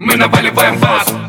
Мы наваливаем вас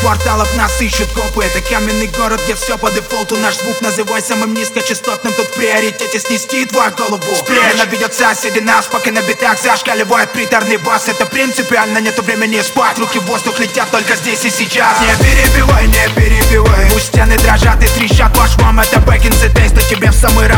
кварталов нас ищут копы. Это каменный город, где все по дефолту. Наш звук называй самым низкочастотным Тут в приоритете снести твою голову. Ненавидят соседи нас, пока на битах Зашкаливает приторный бас. Это принципиально, нету времени спать. Руки в воздух летят только здесь и сейчас. Не перебивай, не перебивай. Пусть стены дрожат и трещат. Ваш вам это back in the days Но тебе в самый раз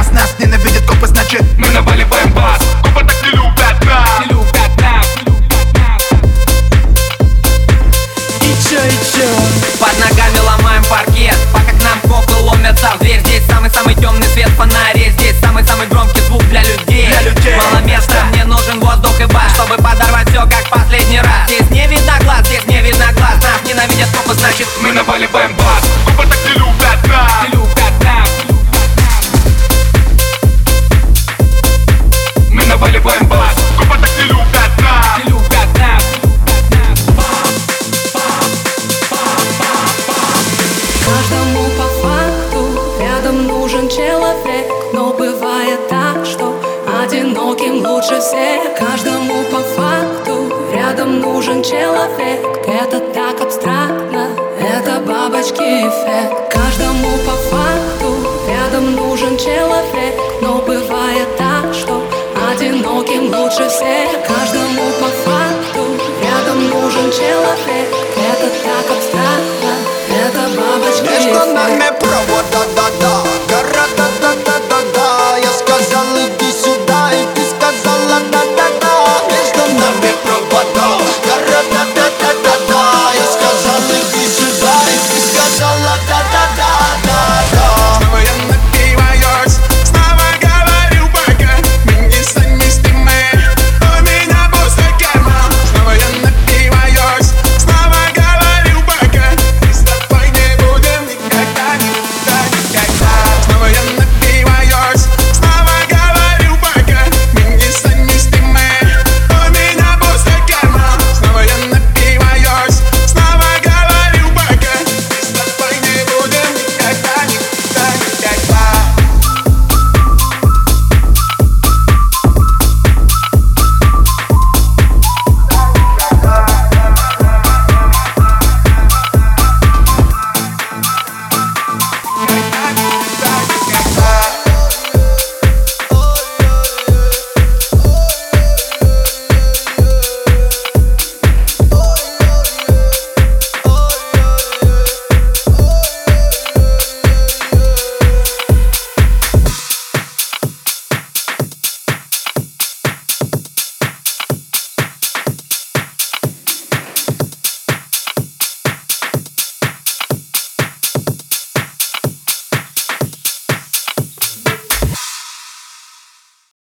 лучше всех Каждому по факту рядом нужен человек. Это так абстрактно, это бабочки эффект. Каждому по факту рядом нужен человек. Но бывает так, что одиноким лучше всех. Каждому по факту рядом нужен человек